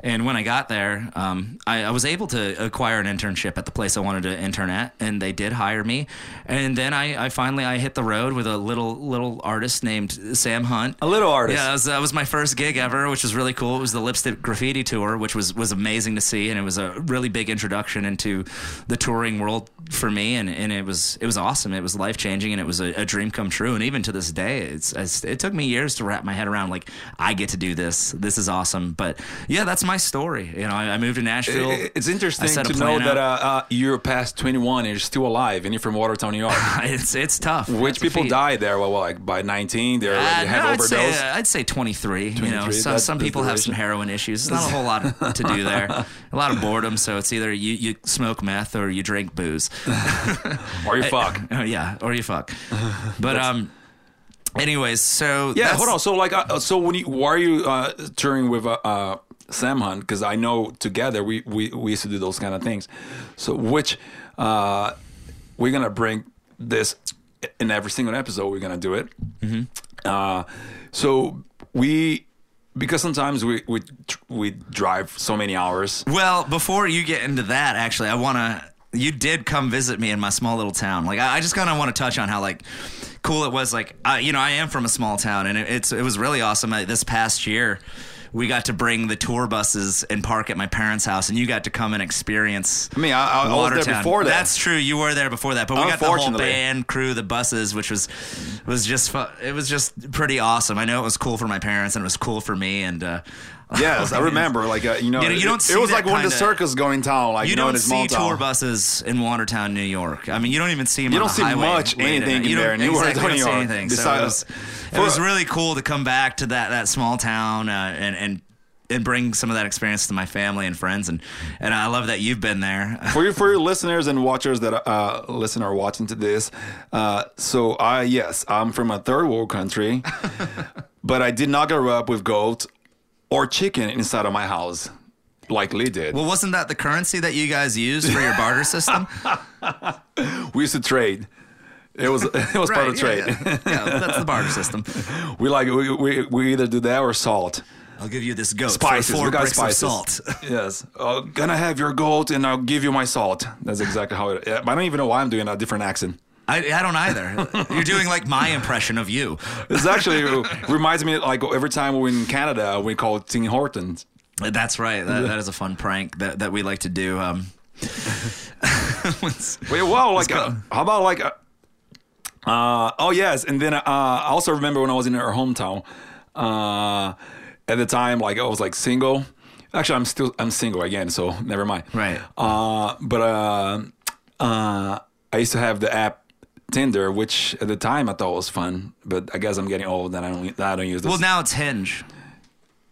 And when I got there, um, I, I, was able to acquire an internship at the place I wanted to intern at, and they did hire me. And then I, I finally I hit the road with a little little artist named Sam Hunt. A little artist. Yeah, that was, that was my first gig ever, which was really cool. It was the Lipstick Graffiti tour, which was was amazing to see, and it was a really big introduction into the touring world for me, and, and it was it was awesome. It was life changing, and it was a, a, dream come true. And even to this day, it's, it's it took me years to wrap my head around like I get to do this. This is awesome. But yeah, that's my story. You know, I, I moved to Nashville. It's interesting to know that uh, uh, you're past 21 and you're still alive, and you're from Watertown, New York. <laughs> it's it's tough. Which people die there? Well, like by 19, they're uh, no, overdose. I'd say, uh, I'd say 23. 23 you know, so, some people have some heroin issues. There's not a whole lot to do there. <laughs> a lot of boredom. So it's either you you smoke meth or you drink booze, <laughs> or you fuck. I, <laughs> yeah, or you fuck. <laughs> But um. Anyways, so yeah, hold on. So like, uh, so when you why are you uh, touring with uh, uh Sam Hunt because I know together we, we we used to do those kind of things. So which uh, we're gonna bring this in every single episode. We're gonna do it. Mm-hmm. Uh, so we because sometimes we we we drive so many hours. Well, before you get into that, actually, I want to. You did come visit me in my small little town. Like, I, I just kind of want to touch on how like cool it was. Like, I, you know, I am from a small town, and it, it's it was really awesome. Like, this past year, we got to bring the tour buses and park at my parents' house, and you got to come and experience. I mean, I, I was there before that. That's true. You were there before that, but we got the whole band crew, the buses, which was was just fun. it was just pretty awesome. I know it was cool for my parents, and it was cool for me, and. Uh, <laughs> yes, I remember. Like uh, you know, you, know, you don't. It, it was like one of the circus going town. Like you, you know, don't in see tour buses in Watertown, New York. I mean, you don't even see them. You don't see much anything in there. You exactly, don't see anything. So it was, it was really cool to come back to that that small town uh, and and and bring some of that experience to my family and friends and and I love that you've been there. <laughs> for your for your listeners and watchers that uh, listen or watching to this, uh, so I yes I'm from a third world country, <laughs> but I did not grow up with goat or chicken inside of my house. Like Lee did. Well, wasn't that the currency that you guys used for your barter system? <laughs> we used to trade. It was <laughs> it was right, part of yeah, trade. Yeah. yeah. that's the barter system. <laughs> we like we, we, we either do that or salt. I'll give you this goat spices. for four we got spices. of salt. yes, uh, gonna have your goat and I'll give you my salt. That's exactly how it. I don't even know why I'm doing a different accent. I, I don't either. <laughs> You're doing like my impression of you. It's actually reminds me like every time we're in Canada we call it Tim Hortons. That's right. That, that is a fun prank that, that we like to do. Um, <laughs> Wait, well, like, uh, how about like, uh, uh, oh yes, and then uh, I also remember when I was in our hometown. Uh, at the time, like I was like single. Actually, I'm still I'm single again, so never mind. Right. Uh, but uh, uh, I used to have the app Tinder, which at the time I thought was fun, but I guess I'm getting old and I don't I don't use this. Well, now it's Hinge.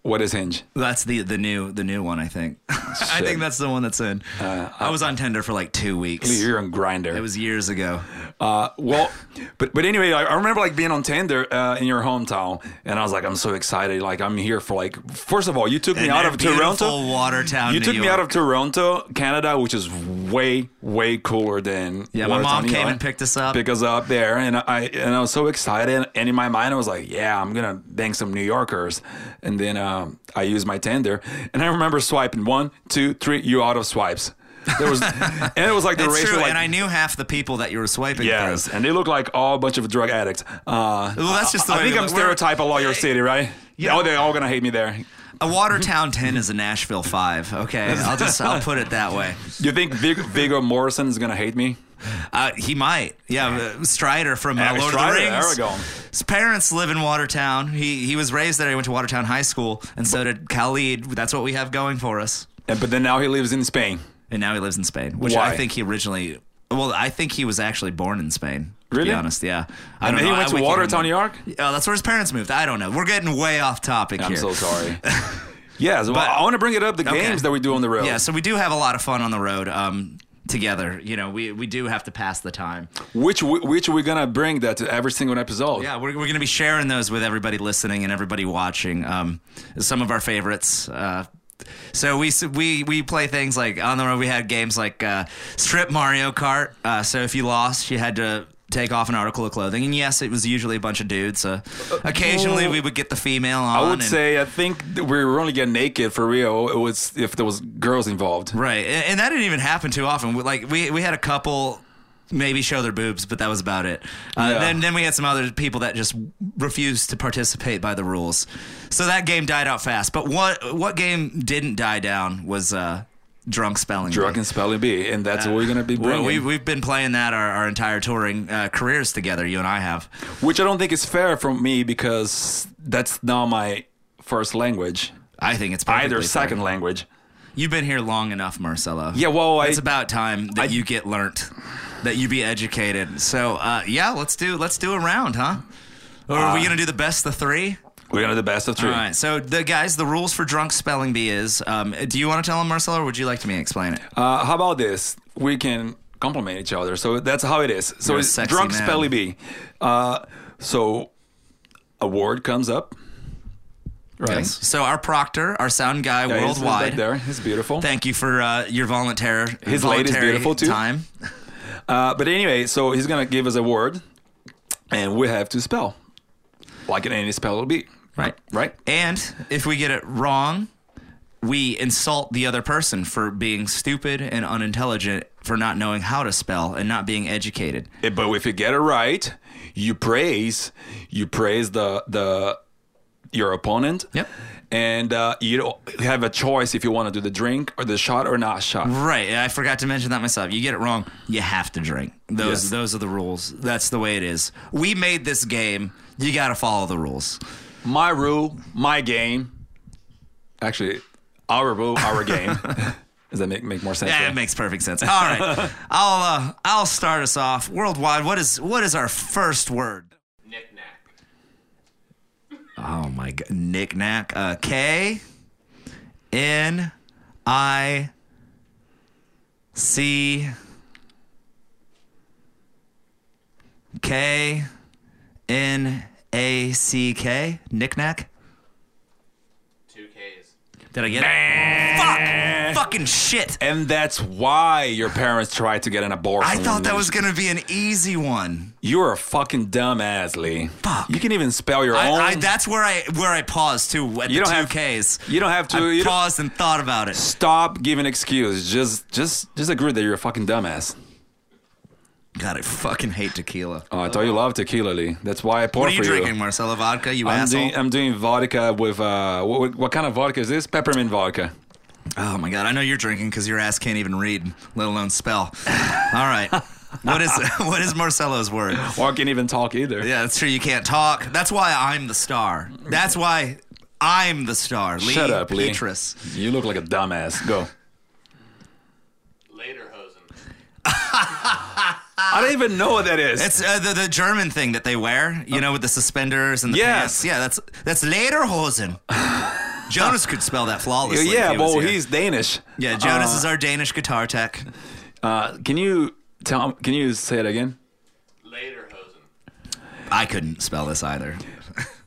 What is Hinge? That's the the new the new one. I think. <laughs> I think that's the one that's in. Uh, I was on Tinder for like two weeks. You're on Grindr. It was years ago. Uh, well, but but anyway, I, I remember like being on Tinder uh, in your hometown, and I was like, I'm so excited. Like I'm here for like. First of all, you took me out of Toronto, Watertown. You New took York. me out of Toronto, Canada, which is way way cooler than. Yeah, my mom came and picked us up. Pick us up there, and I and I was so excited. And in my mind, I was like, yeah, I'm gonna bang some New Yorkers. And then um, I used my Tinder, and I remember swiping one, two, three. You out of swipes. There was, <laughs> and it was like the It's true, like, and I knew half the people that you were swiping Yes, through. and they look like all a bunch of drug addicts. Uh, Well, that's just the I way think I'm stereotype a lawyer city, right? Yeah. Oh, they're all gonna hate me there. A Watertown 10 is a Nashville 5, okay? I'll just I'll put it that way. <laughs> You think Vig- Viggo Morrison is gonna hate me? Uh, he might. Yeah, uh, Strider from uh, Lord Strider, of the Rings. there we go. His parents live in Watertown. He he was raised there. He went to Watertown High School, and so did Khalid. That's what we have going for us. And, but then now he lives in Spain. And now he lives in Spain, which Why? I think he originally Well, I think he was actually born in Spain. To Really? be honest, yeah. I And don't he know. went I- to Watertown, New. York. Oh, that's where his parents moved. I don't know. We're getting way off topic I'm here. so sorry. <laughs> yeah, well, But- I want to bring it up the Okay. games that we do on the road. Yeah, so we do have a lot of fun on the road um, together. You know, we we do have to pass the time. Which which we're gonna bring that to every single episode. Yeah, we're, we're going to be sharing those with everybody listening and everybody watching. Um, some of our favorites. Uh, so we we we play things like on the road. We had games like uh, Strip Mario Kart. Uh, so if you lost, you had to take off an article of clothing. And yes, it was usually a bunch of dudes. Uh, occasionally, we would get the female on. I would and- say I think we were only getting naked for real. It was if there was girls involved. right, and, and that didn't even happen too often. Like we we had a couple. Maybe show their boobs, but that was about it. Uh, Yeah. Then, then we had some other people that just refused to participate by the rules. So that game died out fast. But what what game didn't die down was uh, drunk spelling. Bee. Drunk and spelling bee, and that's what we're gonna be Well, bringing. we, we've been playing that our, our entire touring uh, careers together. You and I have. Which I don't think is fair from me because that's not my first language. I think it's Either second fair. language. You've been here long enough, Marcelo. Yeah, well, it's about time that I- you get learnt, that you be educated. So, uh, yeah, let's do let's do a round, huh? Or are we Uh, gonna do the best of three? We're gonna do the best of three. All right. So, the guys, the rules for drunk spelling bee is: um, do you want to tell them, Marcelo, or would you like me to me explain it? Uh, how about this? We can compliment each other. So that's how it is. So You're it's drunk man. spelling bee. Uh, so a word comes up. Right. Yes. So, our proctor, our sound guy Yeah, he's- he's back worldwide. there. He's beautiful. Thank you for uh, your volunteer. His lady's voluntary beautiful, too. Time. <laughs> Uh, but anyway, so he's gonna give us a word, and we have to spell, like in any spell will be. Right. Right. And if we get it wrong, we insult the other person for being stupid and unintelligent, for not knowing how to spell and not being educated. Eh, But if you get it right, you praise, you praise the the your opponent. Yep. And uh, you don't have a choice if you want to do the drink or the shot or not shot. Right. I forgot to mention that myself. You get it wrong, you have to drink. Those Yes. those are the rules. That's the way it is. We made this game. You got to follow the rules. My rule, my game. Actually, our rule, our game. <laughs> Does that make, make more sense? Yeah, right? it makes perfect sense. All right. <laughs> I'll uh, I'll start us off. Worldwide, what is what is our first word? Knick knack. Oh my god, knick-knack. Uh, K N I C K N A C K. Knick-knack. Two K's. Did I get it? Fuck! Fucking shit! And that's why your parents tried to get an abortion. I thought that was gonna be an easy one. You're a fucking dumbass, Lee. Fuck. You can even spell your own. I, I, that's where I where I paused too. At You the don't two have- Ks. you don't have to- I you paused and thought about it. Stop giving excuses. Just, just, just agree that you're a fucking dumbass. God, I fucking hate tequila. Oh, I thought you love tequila, Lee. That's why I poured What are you for drinking, Marcelo? Vodka? You I'm asshole. doing, I'm doing vodka with uh, what, what kind of vodka is this? Peppermint vodka. Oh my god, I know you're drinking because your ass can't even read, let alone spell. All right, what is <laughs> what is Marcelo's word? Or I can't even talk either. Yeah, that's true. You can't talk. That's why I'm the star. That's why I'm the star. Lee Shut up, Lee. Petrus. You look like a dumbass. Go. Lederhosen. <laughs> I don't even know what that is. It's uh, the the German thing that they wear, you know, with the suspenders and the Yes. pants. Yeah, that's that's Lederhosen. <laughs> Jonas could spell that flawlessly. yeah, if he well, here. he's Danish. yeah. Jonas Uh, is our Danish guitar tech. Uh, can you tell? Can you say it again? Lederhosen. I couldn't spell this either.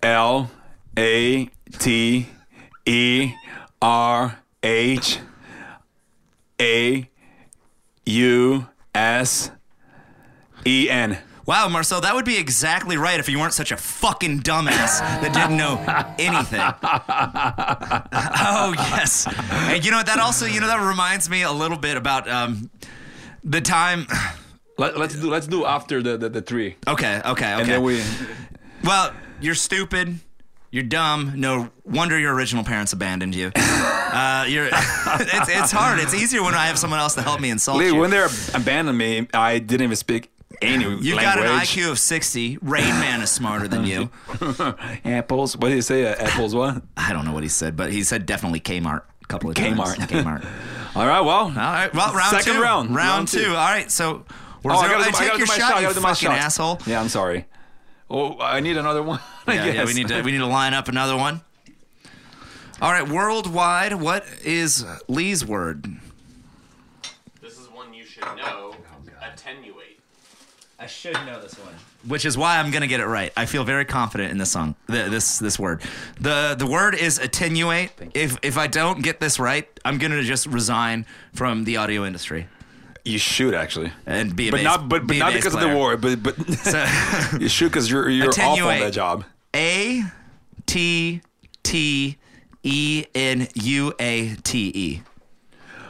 L A T E R H A U S E N. Wow, Marcel, that would be exactly right if you weren't such a fucking dumbass that didn't know anything. <laughs> oh yes, and you know? That also, you know, that reminds me a little bit about um, the time. <sighs> Let, let's do let's do after the the, the three, Okay, okay, okay. and then we. Well, you're stupid. You're dumb. No wonder your original parents abandoned you. Uh, you're. it's, it's hard. It's easier when I have someone else to help me insult Lee, you. when they abandoned me, I didn't even speak You've language. got an IQ of 60. Rain Man is smarter than you. <laughs> Apples. What did he say? Uh, apples. What? I don't know what he said, but he said definitely Kmart a couple of Kmart. times. <laughs> Kmart. All right. Well. All right. Well, round Second two. round. Round, Round two. two. All right. So Or Oh, is I there- gotta, hey, do, I take gotta your do my shot, shot. You gotta do my fucking shot. asshole. Yeah, I'm sorry. Oh, I need another one. <laughs> Yeah, yeah, we need to we need to line up another one. All right, worldwide, what is Lee's word? This is one you should know. Attenuate. I should know this one. Which is why I'm gonna get it right. I feel very confident in this song. th- This this word. the The word is attenuate. If if I don't get this right, I'm gonna just resign from the audio industry You should actually, and be a but bass, not but, but be not bass because of the war. But but So, <laughs> you should because you're you're awful on Attenuate. that job. A T T E N U A T E.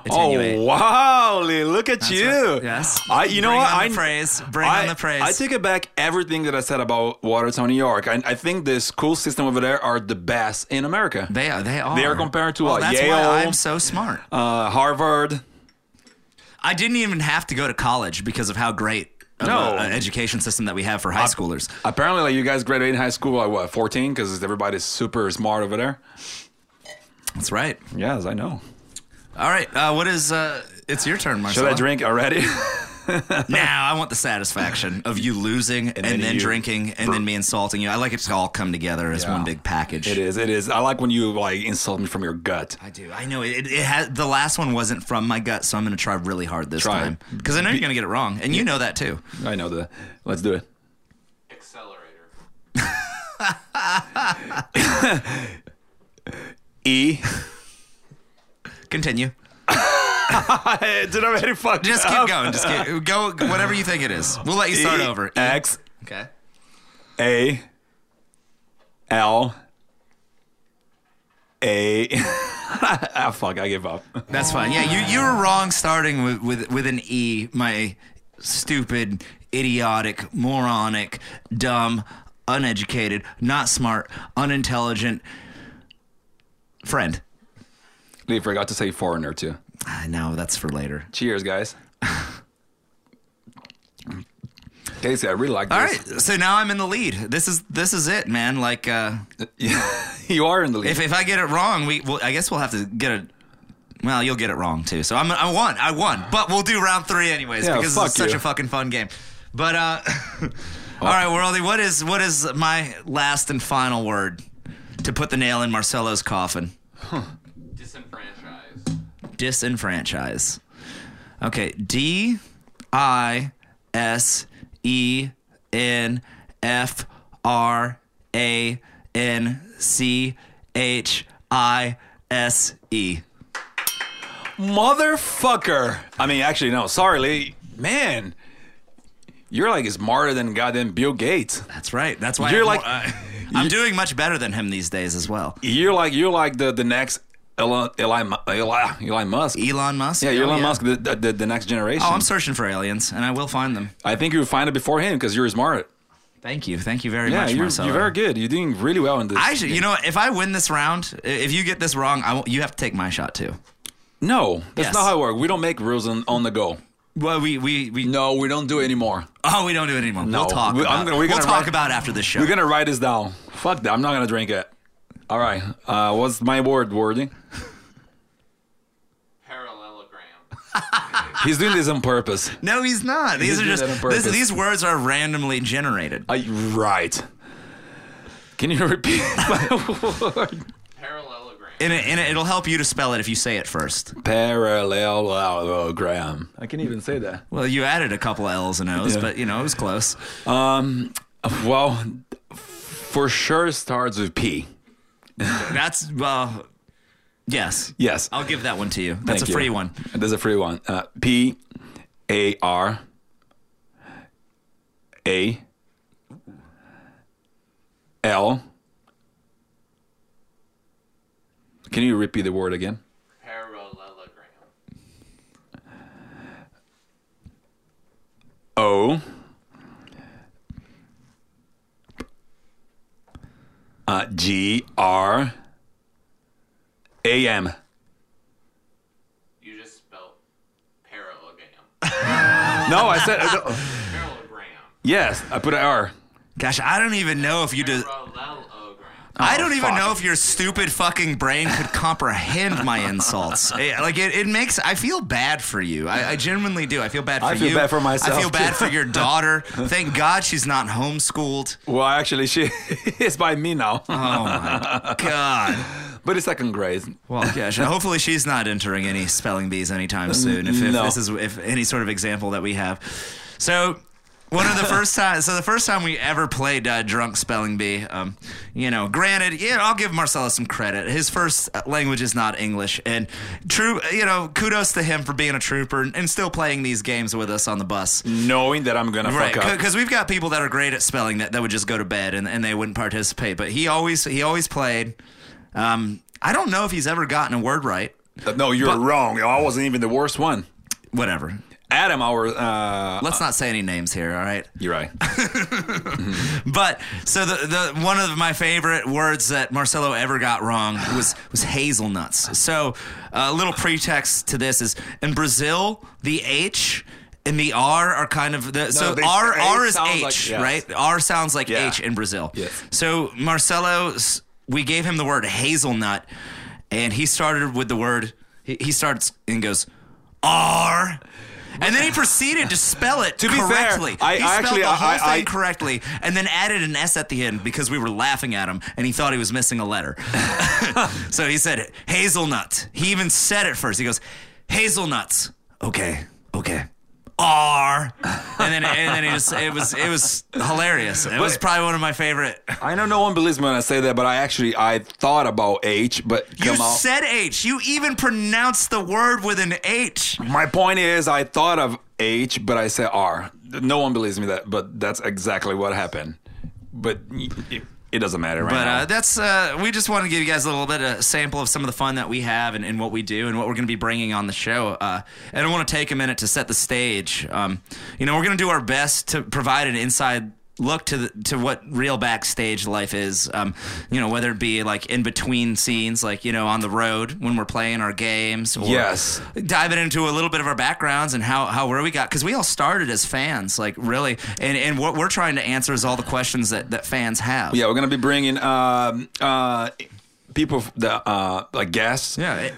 Attenuate. Oh wow, Lee, look at you. right. Yes. I you know Bring what on I the praise. Bring I, on the praise. I take it back everything that I said about Watertown, New York. I, I think the school system over there are the best in America. They are. They are. They are compared to, well, uh, that's Yale. why I'm so smart. Uh, Harvard. I didn't even have to go to college because of how great No. an education system that we have for high schoolers. Apparently, like you guys graduated in high school at what, 14? Because everybody's super smart over there. That's right. Yes, I know. All right. Uh, what is? Uh, it's your turn, Marcelo. Should I drink already? <laughs> Now I want the satisfaction of you losing and, then then, you- drinking and then me insulting you. I like it to all come together as Yeah. one big package. it is. It is. I like when you like insult me from your gut. I do. I know it. It, it has the last one wasn't from my gut, so I'm going to try really hard this Try time because I know you're going to get it wrong, and you know that too. I know that. Let's do it. Accelerator. <laughs> E. Continue. <laughs> Did I already fuck Just keep going. Just keep, go. Whatever you think it is. We'll let you start over. E. X Okay. A L A. <laughs> ah, fuck! I give up. That's fine. Yeah, you you were wrong starting with with, with an E. My stupid, idiotic, moronic, dumb, uneducated, not smart, unintelligent friend. Forgot to say foreigner too. I know that's for later. Cheers, guys. Casey, I really like All this. right, so now I'm in the lead. This is this is it, man. Like, uh, <laughs> you are in the lead. if if I get it wrong, we well, I guess we'll have to get it. Well, you'll get it wrong too. So I'm I won. I won. But we'll do round three anyways Yeah, because it's such a fucking fun game. But uh, <laughs> all right, Worldy, what is what is my last and final word to put the nail in Marcelo's coffin? Disenfranchise. Disenfranchise. Okay, D I S E N F R A N C H I S E. Motherfucker. I mean, actually, no. Sorry, Lee. Man, you're like smarter than goddamn Bill Gates. That's right. That's why You're I'm, like- uh, <laughs> I'm doing much better than him these days as well. You're like you're like the the next Elon Elon Elon, Elon Musk. Elon Musk. Yeah, Oh, Elon Musk, the, the the next generation. Oh, I'm searching for aliens, and I will find them. I think you'll find it before him because you're smart. Thank you. Thank you very Yeah, much, you're, Marcelo. you're very good. You're doing really well in this. I should, you know, if I win this round, if you get this wrong, I won't, you have to take my shot too. no, that's Yes. not how it works. We don't make rules on, on the go. Well, we we we No, we don't do it anymore. oh we don't do it anymore. No, we'll talk. we- about, I'm gonna- we're we'll gonna talk write- about after this show. We're gonna write this down. Fuck that. I'm not gonna drink it. All right. Uh, what's my word, Wordy? Parallelogram. <laughs> He's doing this on purpose. no, he's not. These He's are just this, these words are randomly generated. I, right. Can you <laughs> repeat my word? Parallelogram. And, it, and it, it'll help you to spell it if you say it first. Parallelogram. I can't even say that. Well, you added a couple L's and O's, Yeah. but you know it was close. Um. Well, for sure starts with P. <laughs> That's well, yes. Yes. I'll give that one to you. That's Thank a you. free one. That's a free one. Uh, P A R A L. Can you repeat the word again? Parallelogram. O. Uh, G R A M. You just spelled parallelogram. <laughs> No, I said Parallelogram. yes. I put an R. Gosh, I don't even know if you did. Parallelogram. I oh, don't even fuck. know if your stupid fucking brain could comprehend my insults. <laughs> Like it, it makes I feel bad for you. I, I genuinely do. I feel bad for I feel you. bad for myself, I feel bad for your daughter. <laughs> Thank God she's not homeschooled. Well, actually, she <laughs> is by me now, Oh my God. but it's second grade. Well, yeah. Hopefully she's not entering any spelling bees anytime soon. If, if No. this is if any sort of example that we have. So one of the first times, so the first time we ever played uh, drunk spelling bee, um, you know, granted, yeah, I'll give Marcelo some credit. His first uh, language is not English, and true, you know, kudos to him for being a trooper and, and still playing these games with us on the bus. Knowing that I'm gonna Right, fuck up. because we've got people that are great at spelling that, that would just go to bed and, and they wouldn't participate. But he always he always played. Um, I don't know if he's ever gotten a word right. No, you're But- wrong. I wasn't even the worst one. Whatever. Adam, our uh, Let's not say any names here, all right? you're right. <laughs> But so the, the one of my favorite words that Marcelo ever got wrong was was hazelnuts. So a little pretext to this is in Brazil the H and the R are kind of the so they- R H R is H like- yes. right? R sounds like Yeah. H in Brazil. Yes. So Marcelo, we gave him the word hazelnut, and he started with the word. He, he starts and goes R. And then he proceeded to spell it To be fair, correctly. I- he I spelled actually- the whole I- I- thing correctly, and then added an S at the end because we were laughing at him, and he thought he was missing a letter. <laughs> so he said hazelnut. He even said it first. He goes hazelnuts. Okay, okay. R. And then and then he just it was it was hilarious. It was probably one of my favorite. I know no one believes me when I say that, but I actually I thought about H, but You out. said H. You even pronounced the word with an H. My point is, I thought of H, but I said R. No one believes me that, but that's exactly what happened. But it, doesn't matter right But now. uh, that's uh, we just want to give you guys a little bit of a sample of some of the fun that we have and, and what we do and what we're going to be bringing on the show. Uh, and I want to take a minute to set the stage. Um, you know, we're going to do our best to provide an inside look to the, to what real backstage life is. Um, you know, whether it be like in between scenes, like you know on the road when we're playing our games, or Yes. diving into a little bit of our backgrounds and how how where we got because we all started as fans, like really, and and what we're trying to answer is all the questions that that fans have. yeah, we're gonna be bringing um, uh, people the uh, like guests. Yeah. it-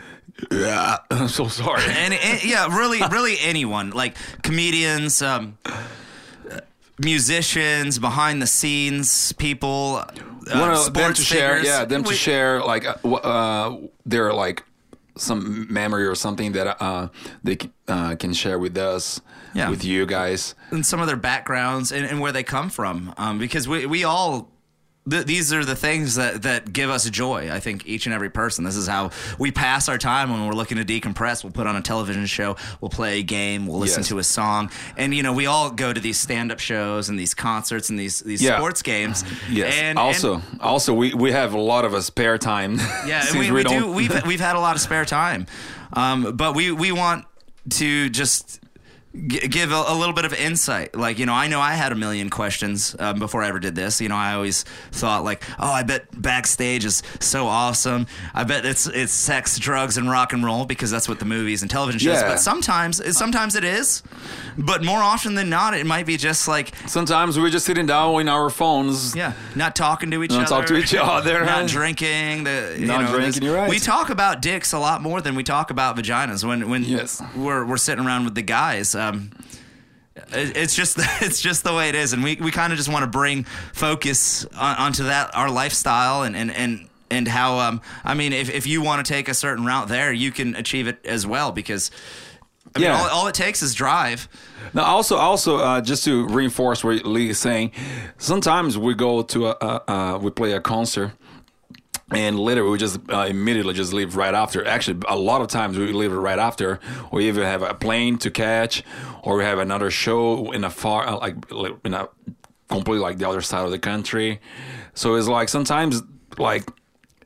Yeah, <laughs> I'm so sorry. and, and- yeah, really, really anyone like comedians, um, musicians, behind the scenes people, uh, Wanna- sports them to share, figures. yeah, them to We- share like uh, w- uh, their like some memory or something that uh, they c- uh, can share with us, Yeah. with you guys. and some of their backgrounds and, and where they come from, um, because we we all. Th- these are the things that, that give us joy. I think each and every person. This is how we pass our time when we're looking to decompress. We'll put on a television show. We'll play a game. We'll listen Yes. to a song. And you know, we all go to these stand-up shows and these concerts and these these Yeah. sports games. Yes. And, also, and- also we, we have a lot of a spare time. <laughs> Yeah, we, we, don't- do. We've <laughs> we've had a lot of spare time, um, but we we want to just g- give a, a little bit of insight. Like you know, I know I had a million questions um, before I ever did this. You know, I always thought like, oh, I bet backstage is so awesome. I bet it's it's sex, drugs, and rock and roll because that's what the movies and television shows. Yeah. But sometimes sometimes it is, but more often than not, it might be just like Sometimes we're just sitting down in our phones. yeah, not talking to each Not other. talk to each other. <laughs> Not drinking. The, you Not know, drinking, you're right. We talk about dicks a lot more than we talk about vaginas when when Yes. we're we're sitting around with the guys. Um, it's just <laughs> it's just the way it is, and we, we kind of just want to bring focus on, onto that our lifestyle and and and. And how um I mean if, if you want to take a certain route there you can achieve it as well because I mean Yeah. all, all it takes is drive Now, also, also, uh, just to reinforce what Lee is saying, sometimes we go to a, a, a we play a concert, and later we just uh, immediately just leave right after. Actually, a lot of times we leave right after. We either have a plane to catch, or we have another show in a far, uh, like in a completely like the other side of the country. So it's like sometimes like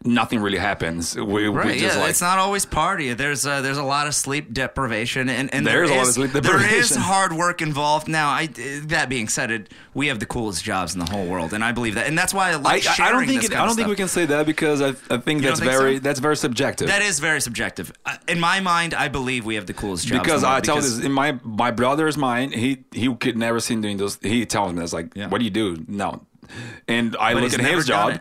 nothing really happens. We, we Right, just yeah, like it's not always party. There's uh, there's a lot of sleep deprivation, and, and There's there a lot is- of sleep There is <laughs> hard work involved. Now, I that being said, it, we have the coolest jobs in the whole world, and I believe that, and that's why I I, like I sharing don't think it, I don't think we can say that because I, I think You that's think very so? that's very subjective. That is very subjective. Uh, In my mind, I believe we have the coolest jobs. because I tell because- this in my my brother's mind, he he could never seen doing those. He tells me that's like, Yeah. what do you do? No, and I But look at his job.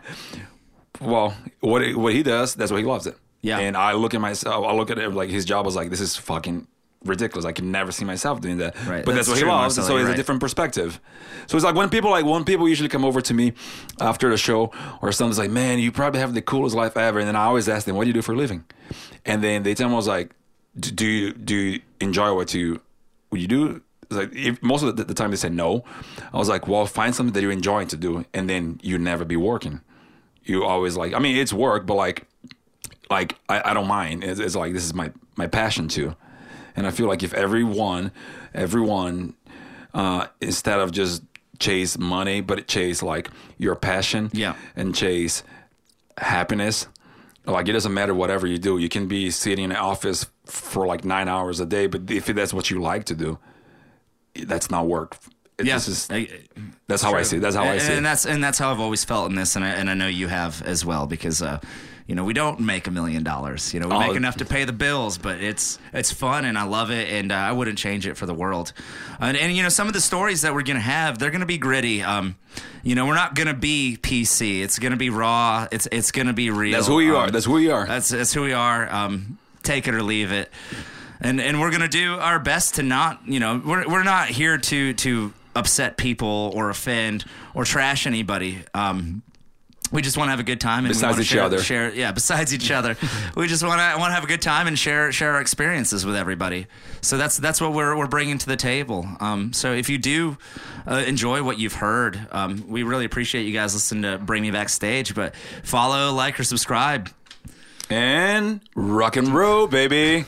Well, what he- what he does, that's what he loves it. Yeah. And I look at myself, I look at it like his job was like, this is fucking ridiculous. I can never see myself doing that. Right. But That's that's, what he loves. So it's you're a different perspective. So it's like when people like when people usually come over to me after the show or something's like, man, you probably have the coolest life ever. And then I always ask them, what do you do for a living? And then they tell me, I was like, do do you do you enjoy what you what you do? It's like if, most of the, the time they say no. I was like, well, find something that you're enjoying to do, and then you never be working. You always like, I mean, it's work, but like, like I, I don't mind. It's, it's like this is my my passion too, and I feel like if everyone, everyone, uh, instead of just chase money, but chase like your passion, Yeah. and chase happiness. Like it doesn't matter whatever you do. You can be sitting in an office for like nine hours a day, but if that's what you like to do, that's not work. Yeah. is, I- that's how I see. it. That's how I and, see. and it. that's and that's how I've always felt in this, and I, and I know you have as well because. Uh, you know, we don't make a million dollars. You know, we Oh. make enough to pay the bills, but it's it's fun and I love it, and uh, I wouldn't change it for the world. And, and you know, some of the stories that we're gonna have, they're gonna be gritty. Um, you know, we're not gonna be PC. It's gonna be raw. It's it's gonna be real. That's who you Um, are. That's who you are. That's that's who we are. Um, take it or leave it, and and we're gonna do our best to not. You know, we're we're not here to to upset people or offend or trash anybody. Um, we just want to have a good time. And we Besides each share, other. share yeah. Besides each other, <laughs> we just want to want to have a good time and share share our experiences with everybody. So that's that's what we're we're bringing to the table. Um, so if you do uh, enjoy what you've heard, um, we really appreciate you guys listening to Bring Me Backstage. But follow, like, or subscribe. and rock and roll, baby.